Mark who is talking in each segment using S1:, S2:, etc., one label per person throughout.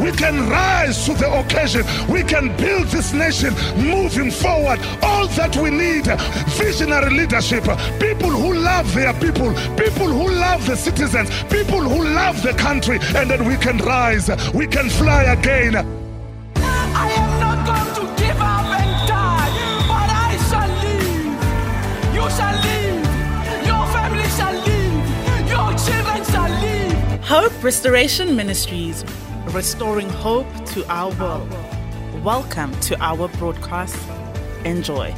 S1: We can rise to the occasion. We can build this nation moving forward. All that we need visionary leadership, people who love their people, people who love the citizens, people who love the country, and then we can rise. We can fly again.
S2: I am not going to give up and die, but I shall live. You shall live. Your family shall live. Your children shall live.
S3: Hope Restoration Ministries, restoring hope to our world. Welcome to our broadcast. Enjoy.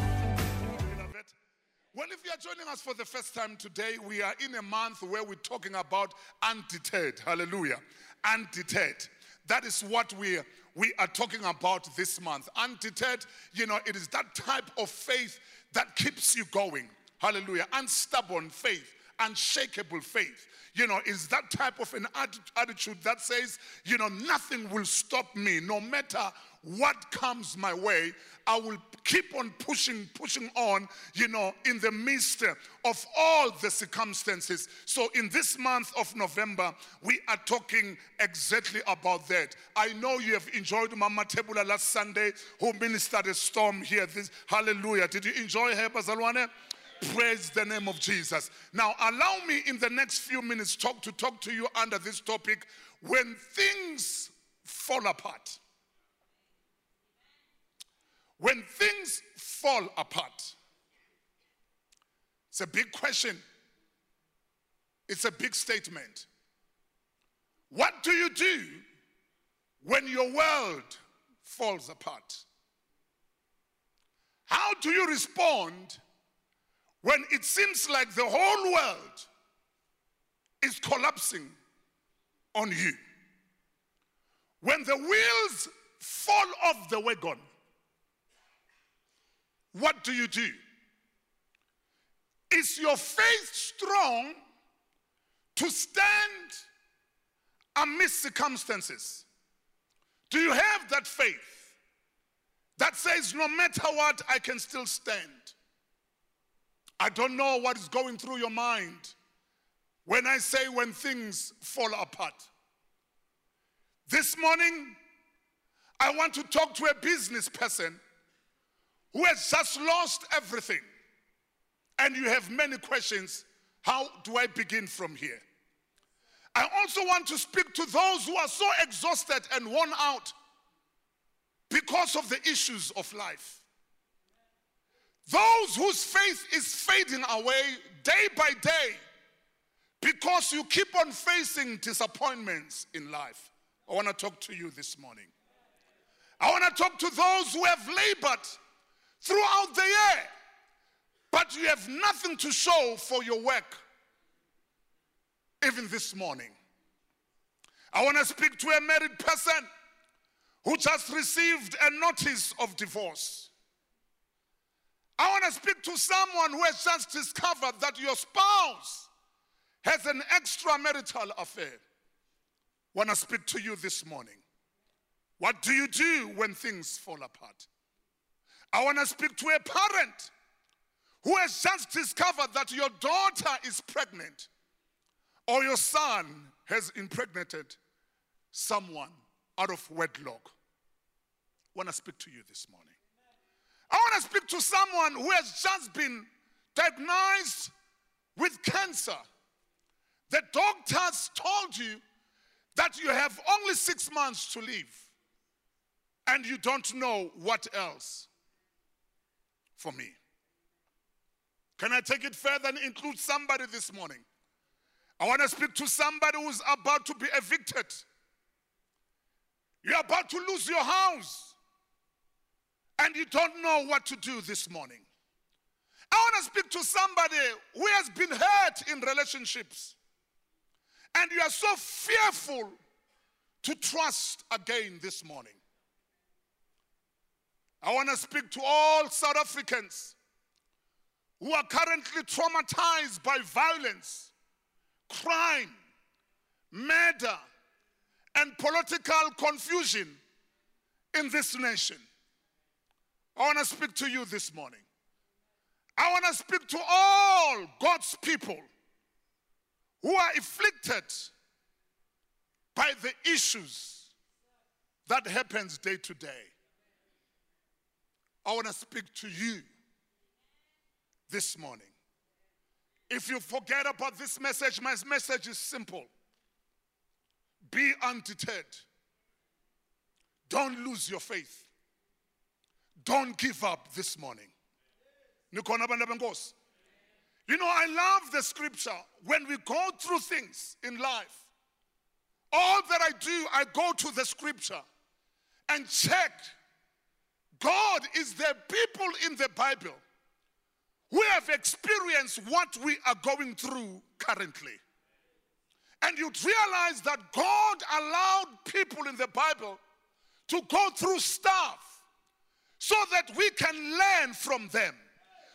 S1: Well, if you are joining us for the first time today, we are in a month where we're talking about undeterred. Hallelujah. Undeterred. That is what we, we are talking about this month. Undeterred, you know, it is that type of faith that keeps you going. Hallelujah. Unstubborn faith, unshakable faith. You know, is that type of an attitude that says, you know, nothing will stop me no matter what comes my way. I will keep on pushing, pushing on, you know, in the midst of all the circumstances. So, in this month of November, we are talking exactly about that. I know you have enjoyed Mama Mathebula last Sunday, who ministered a storm here. This, hallelujah. Did you enjoy her, Bazalwane? Praise the name of Jesus. Now, allow me in the next few minutes talk to talk to you under this topic when things fall apart. When things fall apart. It's a big question. It's a big statement. What do you do when your world falls apart? How do you respond when it seems like the whole world is collapsing on you? When the wheels fall off the wagon, what do you do? Is your faith strong to stand amidst circumstances? Do you have that faith that says, no matter what, I can still stand? I don't know what is going through your mind when I say when things fall apart. This morning, I want to talk to a business person who has just lost everything. And you have many questions. How do I begin from here? I also want to speak to those who are so exhausted and worn out because of the issues of life. Those whose faith is fading away day by day because you keep on facing disappointments in life. I want to talk to you this morning. I want to talk to those who have labored throughout the year, but you have nothing to show for your work, even this morning. I want to speak to a married person who just received a notice of divorce. I want to speak to someone who has just discovered that your spouse has an extramarital affair. Want to speak to you this morning. What do you do when things fall apart? I want to speak to a parent who has just discovered that your daughter is pregnant or your son has impregnated someone out of wedlock. I want to speak to you this morning. I want to speak to someone who has just been diagnosed with cancer. The doctors told you that you have only six months to live, and you don't know what else for me. Can I take it further and include somebody this morning? I want to speak to somebody who's about to be evicted. You're about to lose your house and you don't know what to do this morning. I want to speak to somebody who has been hurt in relationships and you are so fearful to trust again this morning. I want to speak to all South Africans who are currently traumatized by violence, crime, murder, and political confusion in this nation. I want to speak to you this morning. I want to speak to all God's people who are afflicted by the issues that happens day to day. I want to speak to you this morning. If you forget about this message, my message is simple be undeterred. Don't lose your faith. Don't give up this morning. You know, I love the scripture when we go through things in life. All that I do, I go to the scripture and check. God is the people in the Bible who have experienced what we are going through currently. And you'd realize that God allowed people in the Bible to go through stuff so that we can learn from them.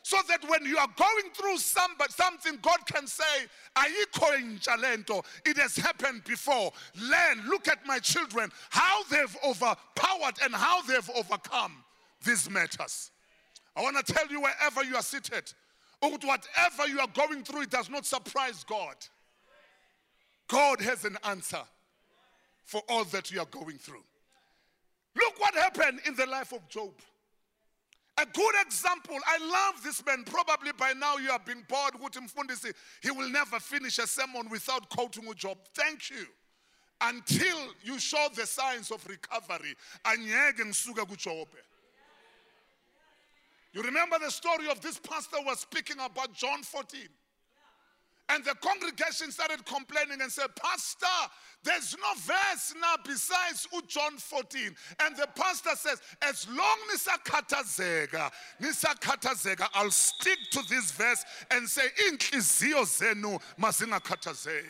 S1: So that when you are going through somebody, something, God can say, Ayikho intsha le nto. It has happened before. Learn, look at my children, how they've overpowered and how they've overcome these matters. I want to tell you wherever you are seated, whatever you are going through, it does not surprise God. God has an answer for all that you are going through. Look what happened in the life of Job. A good example. I love this man. Probably by now you have been bored with him. He will never finish a sermon without quoting a Job. Thank you. Until you show the signs of recovery. You remember the story of this pastor was speaking about John 14. And the congregation started complaining and said, Pastor, there's no verse now besides John 14. And the pastor says, As long as nisakhathazeka, nisakhathazeka, I'll stick to this verse and say, Inhliziyo zenu mazingakhathazeki.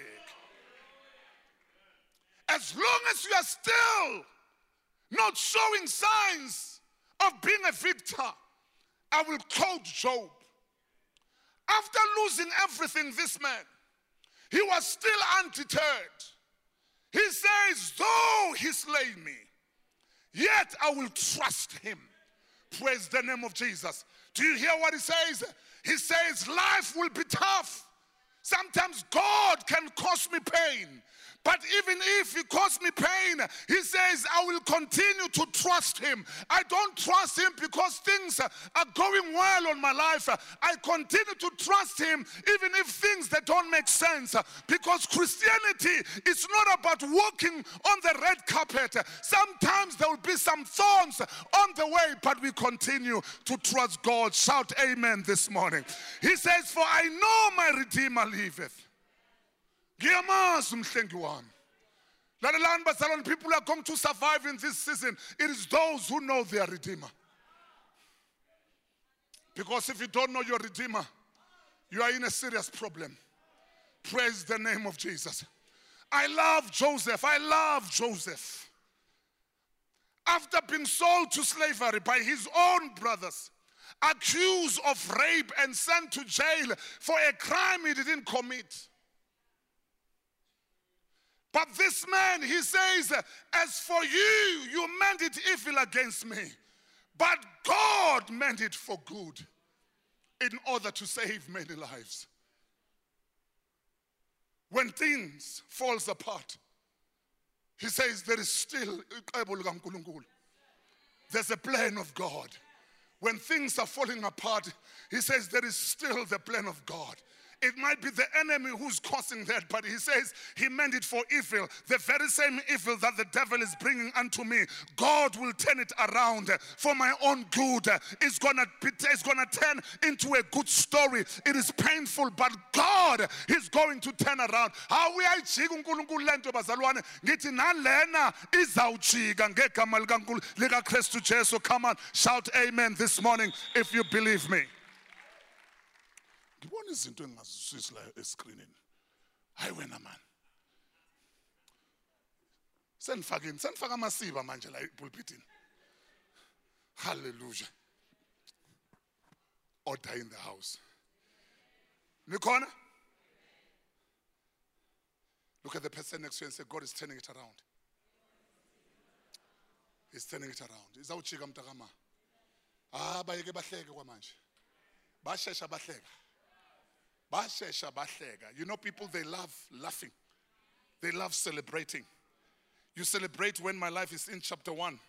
S1: As long as you are still not showing signs of being a victor, I will quote Job. After losing everything, this man, he was still undeterred. He says, Though he slay me, yet I will trust him. Praise the name of Jesus. Do you hear what he says? He says, Life will be tough. Sometimes God can cause me pain. But even if he caused me pain, he says, I will continue to trust him. I don't trust him because things are going well on my life. I continue to trust him even if things that don't make sense. Because Christianity is not about walking on the red carpet. Sometimes there will be some thorns on the way, but we continue to trust God. Shout amen this morning. He says, For I know my Redeemer liveth. Ngiyamazi umhlengi wami. Lalelani bazalwane people are going to survive in this season. It is those who know their redeemer. Because if you don't know your redeemer you are in a serious problem. Praise the name of jesus. I love joseph. I love joseph. After being sold to slavery by his own brothers accused of rape and sent to jail for a crime he didn't commit but this man, he says, As for you, you meant it evil against me. But God meant it for good in order to save many lives. When things falls apart, he says there is still there's a plan of God. When things are falling apart, he says there is still the plan of God. It might be the enemy who's causing that, but he says he meant it for evil. The very same evil that the devil is bringing unto me, God will turn it around for my own good. It's gonna be, it's gonna turn into a good story. It is painful, but God is going to turn around. How we ayijika uNkulunkulu lento bazalwane ngithi nalena izawujika ngegama likaNkulunkulu likaKristu Jesu. Come on, shout amen this morning if you believe me. Ngibona izinto engingaziswisi la eskrinini hayi wena man. Senifakeni senifaka amasiba manje la epulpitini hallelujah. Order in the house. Nikhona? Look at the person next to you and say god is turning it around. He's turning it around. Izawujika mntakama. Ah bayeke bahleke kwamanje. Bashesha bahleka. You know people they love laughing they love celebrating You celebrate when my life is in chapter 1.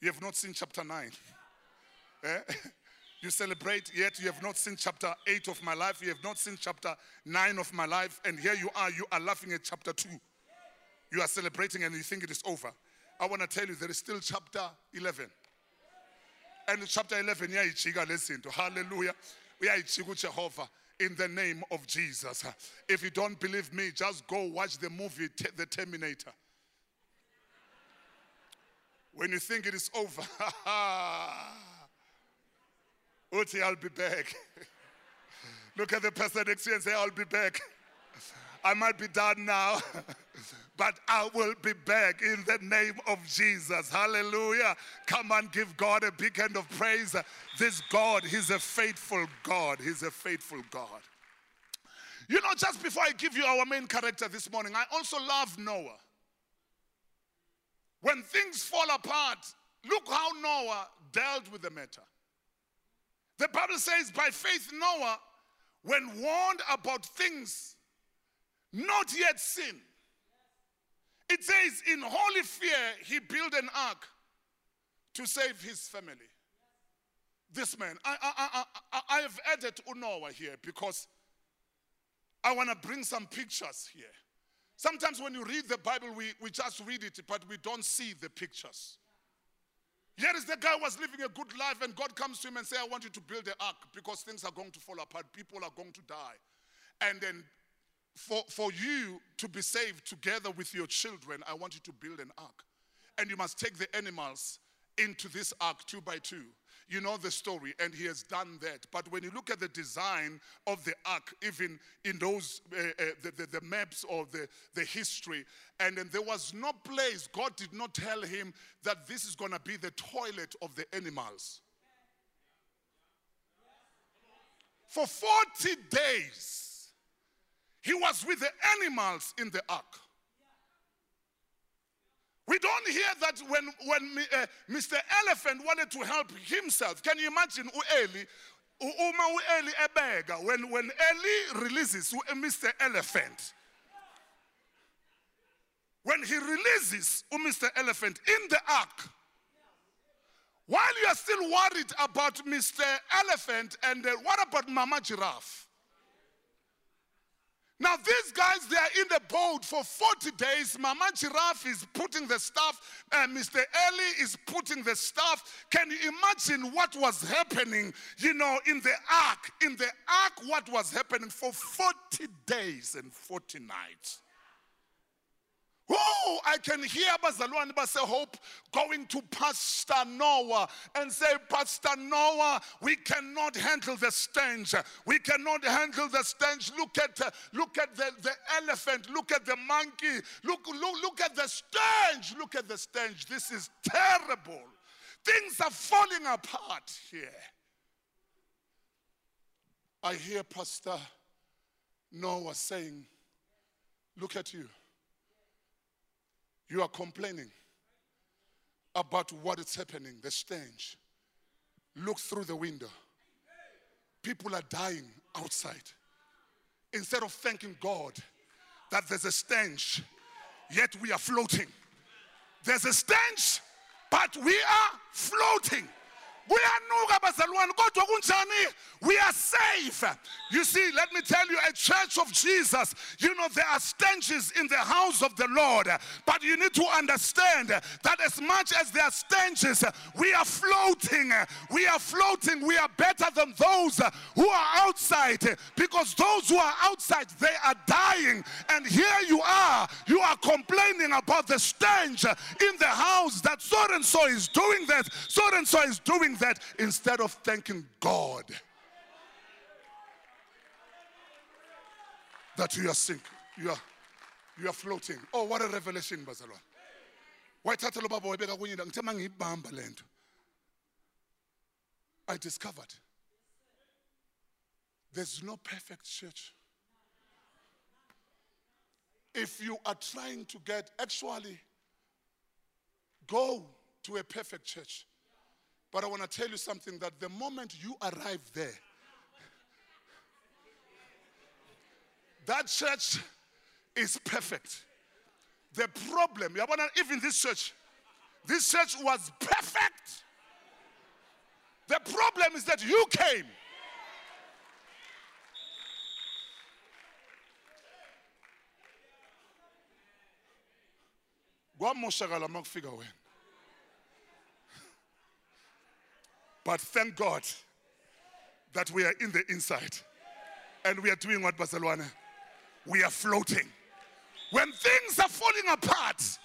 S1: You have not seen chapter 9. Eh? You celebrate, yet you have not seen chapter 8 of my life. You have not seen chapter 9 of my life. And here you are, you are laughing at chapter 2. You are celebrating and you think it is over. I want to tell you, there is still chapter 11. And chapter 11, iyayijika lezinto. Hallelujah. We Uyayijika Jehovah in the name of Jesus. If you don't believe me, just go watch the movie The Terminator. When you think it is over, Uti, I'll be back. Look at the person next to you and say, I'll be back. I might be done now, but I will be back in the name of Jesus. Hallelujah. Come and give God a big hand of praise. This God, He's a faithful God. He's a faithful God. You know, just before I give you our main character this morning, I also love Noah. When things fall apart, look how Noah dealt with the matter. The Bible says, by faith, Noah, when warned about things not yet seen, it says, in holy fear, he built an ark to save his family. This man, I, I, I, I, I have added Noah here because I want to bring some pictures here. Sometimes when you read the Bible, we, we just read it, but we don't see the pictures. Here is the guy was living a good life, and God comes to him and say, I want you to build an ark because things are going to fall apart. People are going to die. And then for, for you to be saved together with your children, I want you to build an ark. And you must take the animals into this ark two by two. You know the story, and he has done that. But when you look at the design of the ark, even in those uh, uh, the, the, the maps or the, the history, and there was no place, God did not tell him that this is going to be the toilet of the animals. For 40 days, he was with the animals in the ark. We don't hear that when, when uh, Mr. Elephant wanted to help himself. Can you imagine u-Eli? Uma u-Eli ebega, when, when Eli releases Mr. Elephant, when he releases Mr. Elephant in the ark, while you are still worried about Mr. Elephant and uh, what about Mama Giraffe? Now, these guys, they are in the boat for 40 days. Mama Giraffe is putting the stuff, and Mr. Eli is putting the stuff. Can you imagine what was happening, you know, in the ark? In the ark, what was happening for 40 days and 40 nights? Oh, I can hear Bazalwane Base Hope going to Pastor Noah and say, Pastor Noah, we cannot handle the stench. We cannot handle the stench. Look at look at the, the elephant, look at the monkey, look, look, look at the stench, look at the stench. This is terrible. Things are falling apart here. I hear Pastor Noah saying, Look at you. You are complaining about what is happening, the stench. Look through the window. People are dying outside. Instead of thanking God that there's a stench, yet we are floating. There's a stench, but we are floating. Kuyanuka bazalwane kodwa kunjani? We are safe. You see, let me tell you, a church of Jesus, you know, there are stenches in the house of the Lord. But you need to understand that as much as there are stenches, we are floating. We are floating. We are better than those who are outside because those who are outside, they are dying. And here you are, you are complaining about the stench in the house that so and so is doing that, so and so is doing that instead of thanking God that you are sinking, you are you are floating. Oh, what a revelation, bazalwane. I discovered there's no perfect church. If you are trying to get, actually, go to a perfect church. But I want to tell you something that the moment you arrive there, that church is perfect. The problem, yabona, even this church, this church was perfect. The problem is that you came. kwamoshakala wena but thank god that we are in the inside and we are doing what bazalwane we are floating. When things are falling apart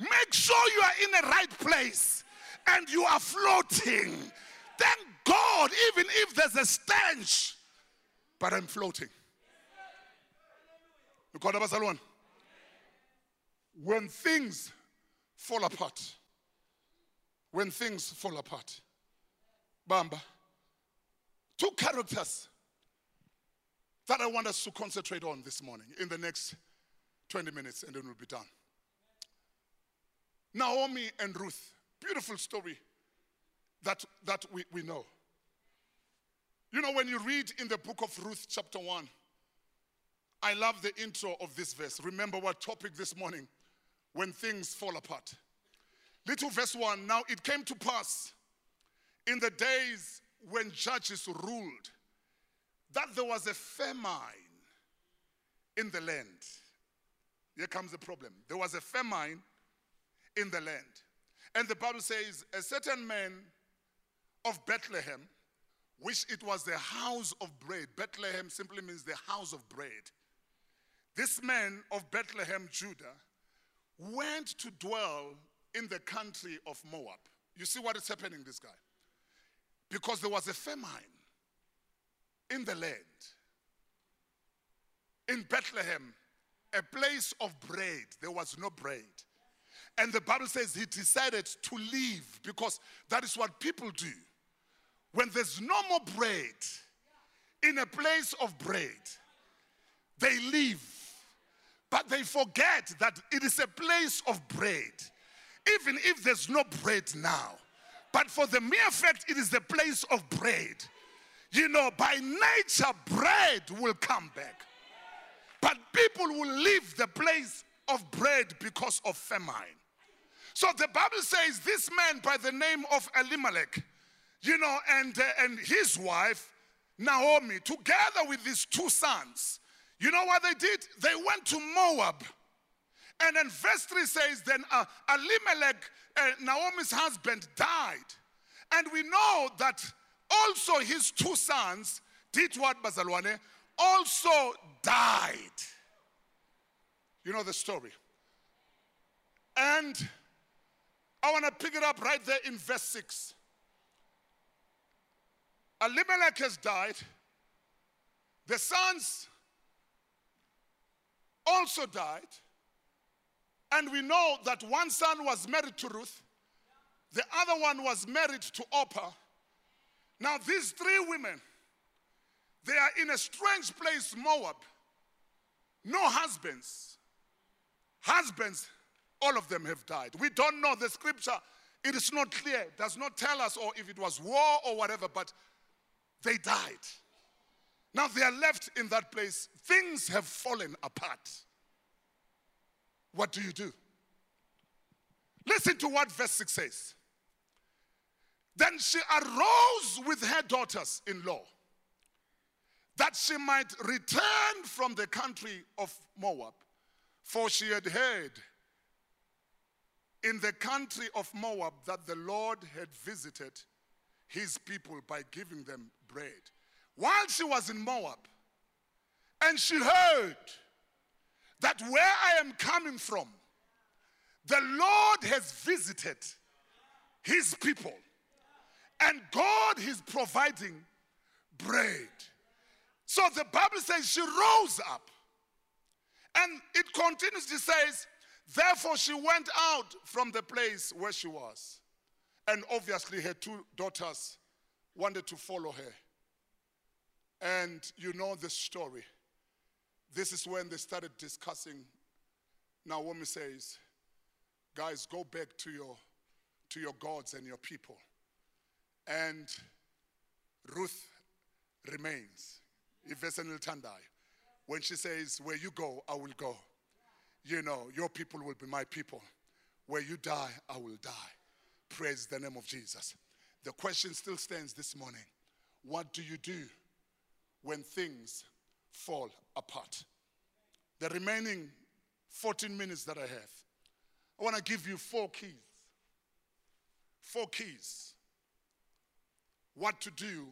S1: make sure you are in the right place and you are floating. Thank god even if there's a stench but i'm floating. Ukhona bazalwane when things fall apart when things fall apart bamba two characters that I want us to concentrate on this morning in the next 20 minutes and then we'll be done. Naomi and Ruth, beautiful story that, that we, we know. You know, when you read in the book of Ruth, chapter 1, I love the intro of this verse. Remember what topic this morning? When things fall apart. Little verse 1 Now it came to pass in the days when judges ruled that there was a famine in the land. Here comes the problem. There was a famine in the land. And the Bible says, a certain man of Bethlehem, which it was the house of bread. Bethlehem simply means the house of bread. This man of Bethlehem, Judah, went to dwell in the country of Moab. You see what is happening, this guy? Because there was a famine in the land, in Bethlehem, a place of bread. There was no bread. And the Bible says he decided to leave because that is what people do. When there's no more bread in a place of bread, they leave. But they forget that it is a place of bread, even if there's no bread now. But for the mere fact it is the place of bread, you know, by nature, bread will come back. But people will leave the place of bread because of famine. So the Bible says this man by the name of Elimelech, you know, and, uh, and his wife, Naomi, together with his two sons, you know what they did? They went to Moab. And then verse 3 says, Then uh, Elimelech, uh, Naomi's husband, died. And we know that also his two sons did what, Bazalwane? Also died. You know the story. And I want to pick it up right there in verse 6. Elimelech has died. The sons also died. And we know that one son was married to Ruth, the other one was married to Orpah. Now, these three women, they are in a strange place, Moab. No husbands. Husbands, all of them have died. We don't know the scripture. It is not clear, does not tell us or if it was war or whatever, but they died. Now they are left in that place. Things have fallen apart. What do you do? Listen to what verse 6 says. Then she arose with her daughters in law that she might return from the country of Moab, for she had heard in the country of Moab that the Lord had visited his people by giving them bread. While she was in Moab, and she heard that where I am coming from, the Lord has visited his people, and God is providing bread. So the Bible says she rose up, and it continues, it says, Therefore, she went out from the place where she was. And obviously, her two daughters wanted to follow her. And you know the story. This is when they started discussing. Now, Naomi says, Guys, go back to your, to your gods and your people. And Ruth remains. When she says, Where you go, I will go. you know, your people will be my people. Where you die, I will die. Praise the name of Jesus. The question still stands this morning What do you do when things fall apart? The remaining 14 minutes that I have, I want to give you four keys. Four keys. What to do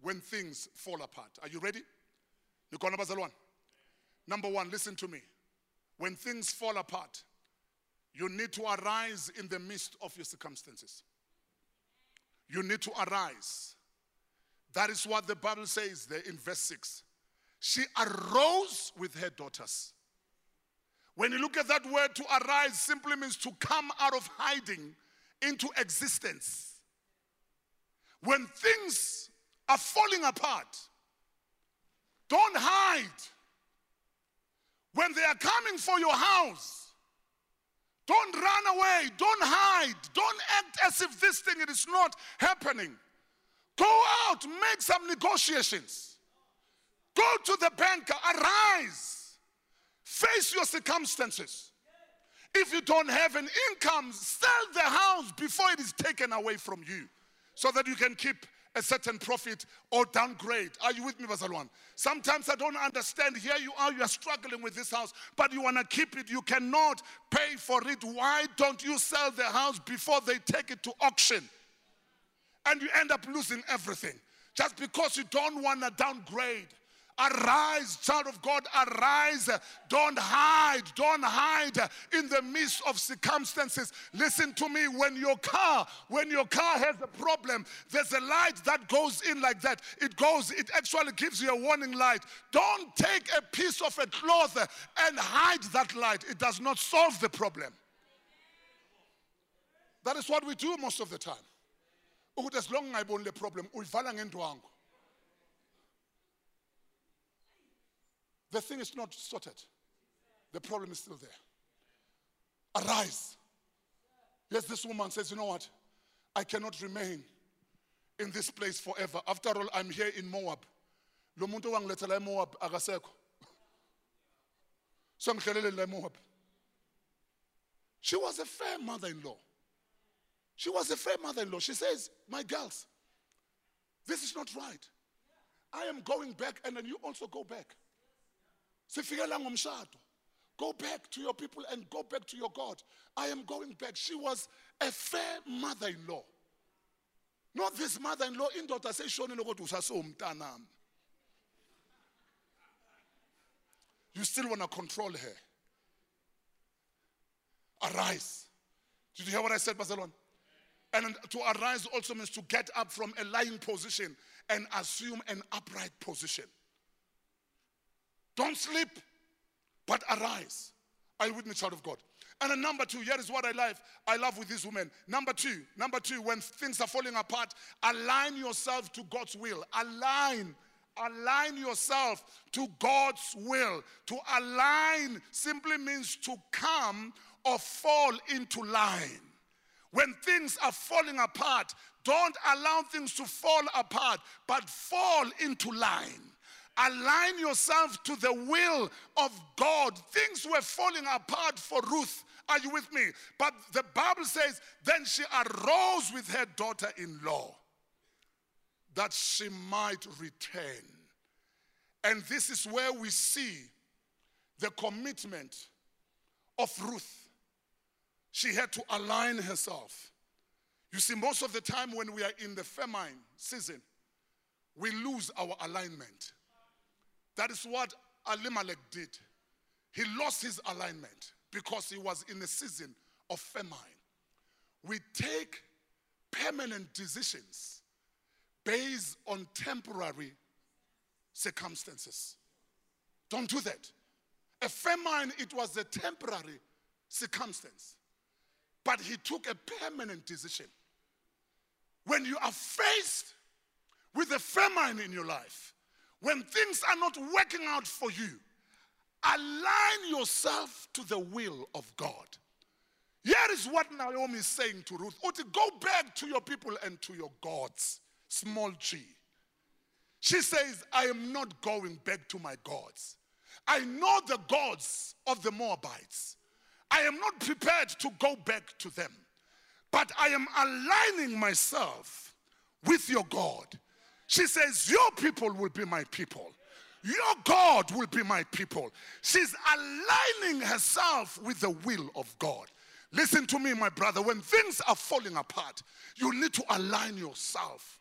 S1: when things fall apart. Are you ready? Number one, listen to me. When things fall apart, you need to arise in the midst of your circumstances. You need to arise. That is what the Bible says there in verse 6. She arose with her daughters. When you look at that word to arise, simply means to come out of hiding into existence. When things are falling apart, don't hide. When they are coming for your house, don't run away. Don't hide. Don't act as if this thing is not happening. Go out, make some negotiations. To the banker, arise. Face your circumstances. If you don't have an income, sell the house before it is taken away from you so that you can keep a certain profit or downgrade. Are you with me, Bazalwan? Sometimes I don't understand. Here you are, you are struggling with this house, but you want to keep it. You cannot pay for it. Why don't you sell the house before they take it to auction? And you end up losing everything just because you don't want to downgrade. Arise, child of God, arise. Don't hide, don't hide in the midst of circumstances. Listen to me. When your car, when your car has a problem, there's a light that goes in like that. It goes, it actually gives you a warning light. Don't take a piece of a cloth and hide that light. It does not solve the problem. That is what we do most of the time. Ukuthi as long ngayiboni le problem uyivala ngendwangu. The thing is not sorted. The problem is still there. Arise. Yes, this woman says, you know what? I cannot remain in this place forever. After all, I'm here in Moab. Lo muntu owangilethela eMoab akasekho. So ngihlelele la eMoab. She was a fair mother-in-law. She was a fair mother-in-law. She says, "My girls, this is not right. I am going back and then you also go back." Sifikela ngomshado. Go back to your people and go back to your god. I am going back. She was a fair mother-in-law. Not this mother-in-law in daughter say indoda seyishonile kodwa usasewumntanami you still want to control her. Arise. Did you hear what i said bazalwane and to arise also means to get up from a lying position and assume an upright position don't sleep, but arise. Are you with me, child of God? And then number two, here is what I love. I love with these women. Number two, number two, when things are falling apart, align yourself to God's will. Align. Align yourself to God's will. To align simply means to come or fall into line. When things are falling apart, don't allow things to fall apart, but fall into line. Align yourself to the will of God. Things were falling apart for Ruth. Are you with me? But the Bible says, then she arose with her daughter in law that she might return. And this is where we see the commitment of Ruth. She had to align herself. You see, most of the time when we are in the famine season, we lose our alignment. That is what Elimelech did. He lost his alignment because he was in a season of famine. We take permanent decisions based on temporary circumstances. Don't do that. A famine, it was a temporary circumstance, but he took a permanent decision. When you are faced with a famine in your life, when things are not working out for you, align yourself to the will of God. Here is what Naomi is saying to Ruth. Uti, go back to your people and to your gods. Small g. She says, I am not going back to my gods. I know the gods of the Moabites. I am not prepared to go back to them, but I am aligning myself with your God. She says, Your people will be my people. Your God will be my people. She's aligning herself with the will of God. Listen to me, my brother. When things are falling apart, you need to align yourself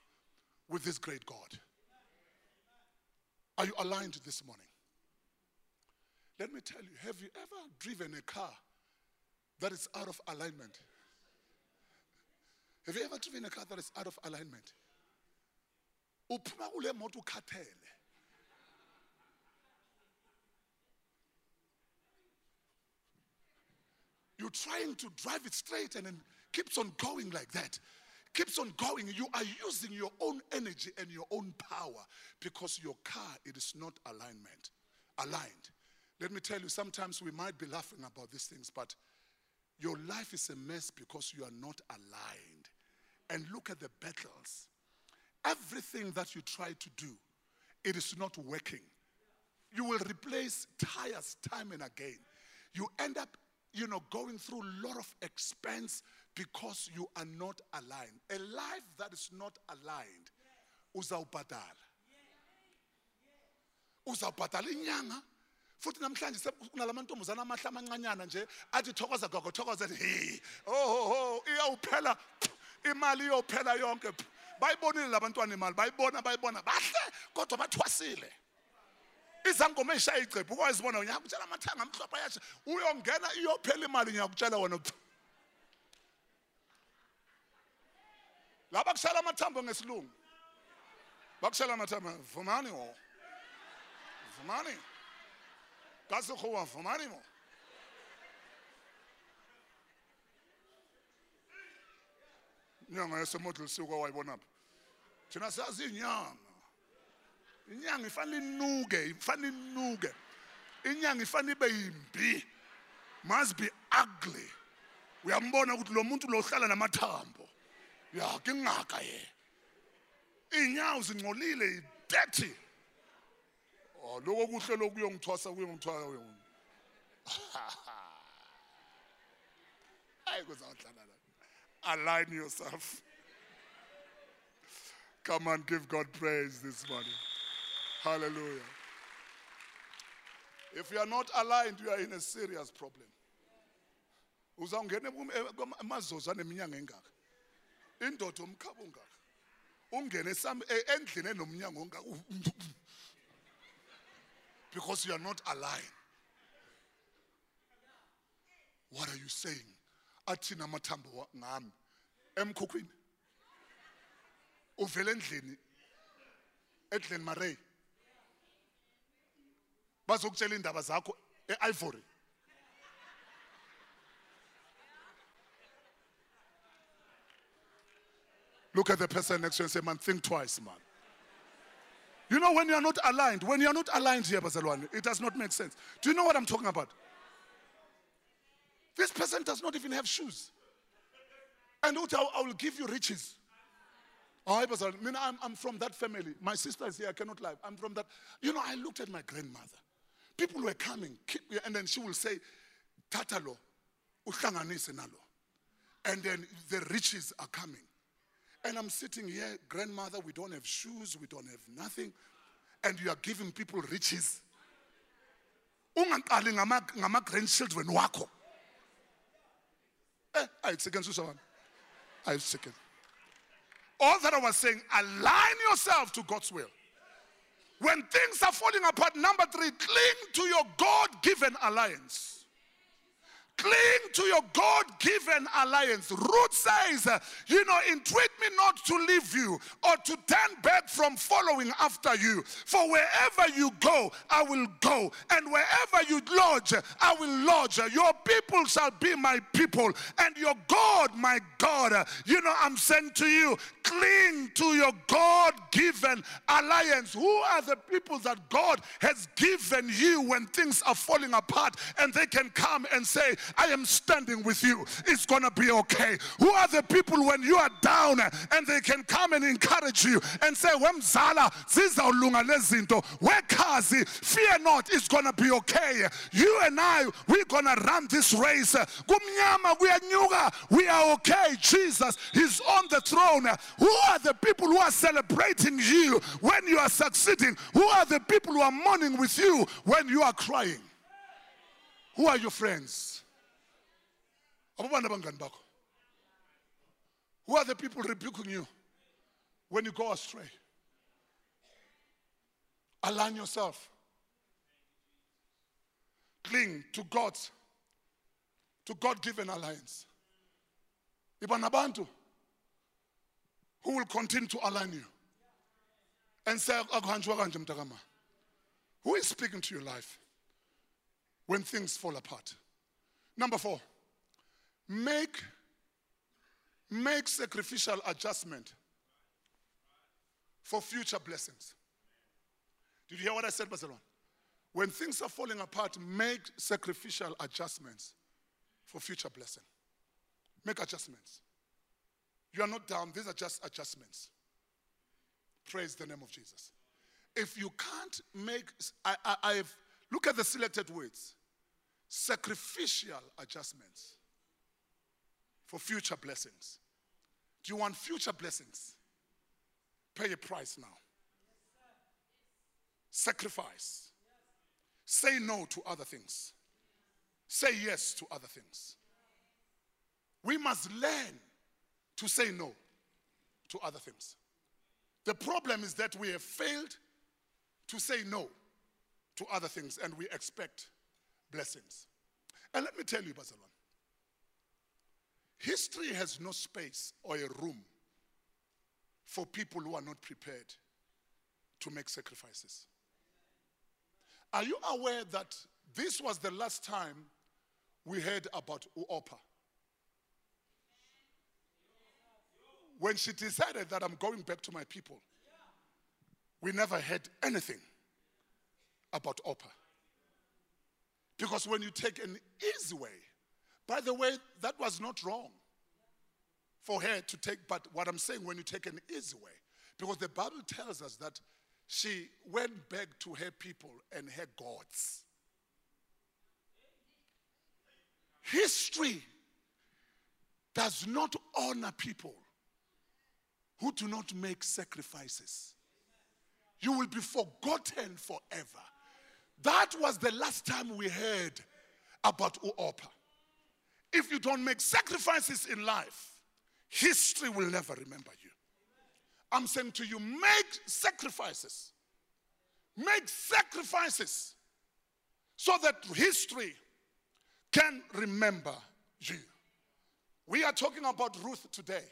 S1: with this great God. Are you aligned this morning? Let me tell you have you ever driven a car that is out of alignment? Have you ever driven a car that is out of alignment? Uphuma kule moto ukhathele. You're trying to drive it straight and then keeps on going like that. Keeps on going. You are using your own energy and your own power because your car it is not alignment aligned. Let me tell you, sometimes we might be laughing about these things, but your life is a mess because you are not aligned. And look at the battles. Everything that you try to do, it is not working. You will replace tires time and again. You end up, you know, going through a lot of expense because you are not aligned. A life that is not aligned, uzawubhadala. Uzawubhadala inyanga. futhi namhlanje kunalamantombazana amahle amancanyana nje athi thokoza gogo thokoza hey oh, oh oh iyawuphela imali iyophela yonke bayibonile labantwana imali? Bayibona bayibona. Bahle kodwa bathwasile. Izangoma eyishaya icebhu ukwazibona ngiyakutshela amathanga amhlophe ayasha. Uyongena iyophela imali ngiyakutshela wona la bakushaya amathambo ngesilungu. Bakushaya amathambo vumani wo. Vumani. Ka sekgowa vumani mo inyanga yasemodlilisuka wayibonaphi thina sazi inyanga. Inyanga ifanele inuke ifanele inuke. Inyanga ifanele ibe yimbi. Must be ugly. Uyambona ukuthi lo muntu lo uhlala namathambo. Ya ke ngaka ye. Inyawo zingcolile dirty oh lokho kuhle lokuyongithwasa kuyongithwasa hayi kuzawuhlala la. Align yourself. Come and give god praise this morning. Hallelujah. If you are not aligned you are in a serious problem. Eh, ongaka. Ungene eh, ongaka. Because you are not aligned. What are you saying athina amathambo ngami emkhukhwini uvela endlini edleni marey bazokutshela indaba zakho e-ivory Look at the person next to you and say, man, think twice, man. You know, when you're not aligned, when you're not aligned here, Bazalwane, it does not make sense. Do you know what I'm talking about? This person does not even have shoes. And I will give you riches. Oh, I'm, I'm from that family. My sister is here, I cannot lie. I'm from that. You know, I looked at my grandmother. People were coming, and then she will say, Tatalo, nalo. And then the riches are coming. And I'm sitting here, grandmother, we don't have shoes, we don't have nothing. And you are giving people riches. Ungaqali ngama grandchildren wakho. Eh, ayithiken susawana. Ayithiken. All that I was saying, align yourself to God's will. When things are falling apart, number three, cling to your God given alliance. Cling to your God given alliance. Ruth says, uh, You know, entreat me not to leave you or to turn back from following after you. For wherever you go, I will go. And wherever you lodge, I will lodge. Your people shall be my people, and your God, my God. Uh, you know, I'm saying to you, cling to your God given alliance. Who are the people that God has given you when things are falling apart and they can come and say, I am standing with you, it's going to be okay. Who are the people when you are down and they can come and encourage you and say, Wemzala, zizawulunga lezinto, wekhazi, fear not, it's going to be okay. You and I, we're going to run this race. We are okay. Jesus, He's on the throne. Who are the people who are celebrating you when you are succeeding? Who are the people who are mourning with you when you are crying? Who are your friends? Who are the people rebuking you when you go astray? Align yourself. Cling to God's, to God-given alliance. Iba nabantu who will continue to align you and say. Who is speaking to your life when things fall apart? Number four, make make sacrificial adjustment for future blessings. Did you hear what I said, bazalwane? When things are falling apart, make sacrificial adjustments for future blessing. Make adjustments. You are not down, these are just adjustments. Praise the name of Jesus. If you can't make, I, I, I've, look at the selected words sacrificial adjustments for future blessings. Do you want future blessings? Pay a price now. Sacrifice. Say no to other things. Say yes to other things. We must learn to say no to other things. The problem is that we have failed to say no to other things and we expect blessings. And let me tell you, bazalwane, history has no space or a room for people who are not prepared to make sacrifices. Are you aware that this was the last time we heard about Orpah? When she decided that I'm going back to my people, we never heard anything about Orpah. Because when you take an easy way, by the way, that was not wrong for her to take, but what I'm saying, when you take an easy way, because the Bible tells us that she went back to her people and her gods. History does not honor people who do not make sacrifices. You will be forgotten forever. That was the last time we heard about Orpah. If you don't make sacrifices in life, history will never remember you. I'm saying to you, make sacrifices. Make sacrifices so that history can remember you. We are talking about Ruth today.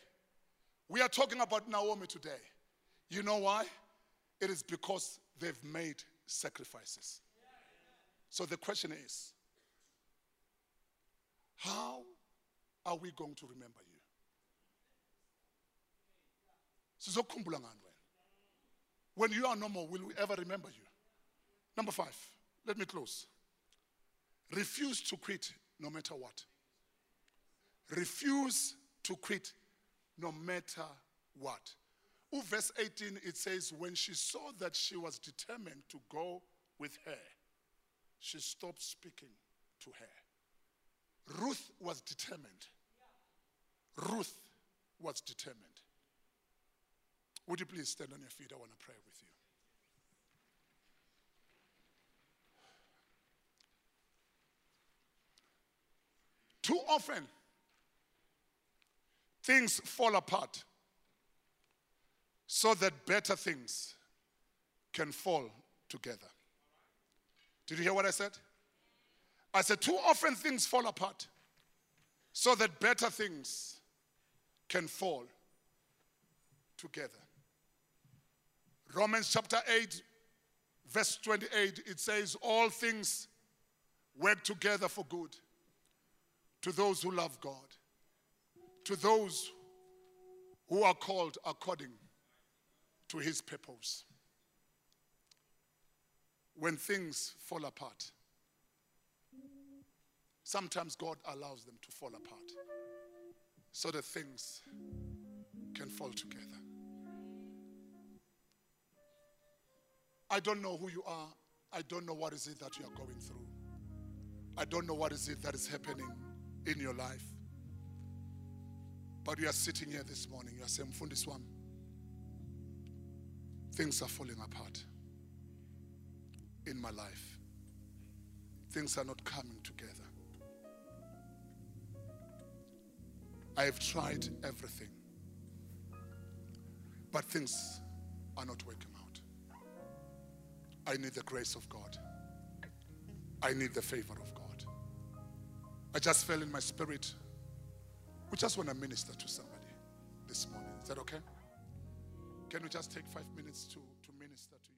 S1: We are talking about Naomi today. You know why? It is because they've made sacrifices. So the question is how are we going to remember you? When you are no more, will we ever remember you? Number five, let me close. Refuse to quit no matter what. Refuse to quit no matter what. Oh, verse 18, it says, When she saw that she was determined to go with her, she stopped speaking to her. Ruth was determined. Ruth was determined. Would you please stand on your feet? I want to pray with you. Too often, things fall apart so that better things can fall together. Did you hear what I said? I said, too often things fall apart so that better things can fall together. Romans chapter 8, verse 28, it says, All things work together for good to those who love God, to those who are called according to his purpose. When things fall apart, Sometimes God allows them to fall apart so that things can fall together. I don't know who you are. I don't know what is it that you are going through. I don't know what is it that is happening in your life. But you are sitting here this morning. You are saying, Mfundisi wami, things are falling apart in my life. Things are not coming together. I have tried everything, but things are not working out. I need the grace of God. I need the favor of God. I just felt in my spirit. We just want to minister to somebody this morning. Is that okay? Can we just take five minutes to, to minister to you?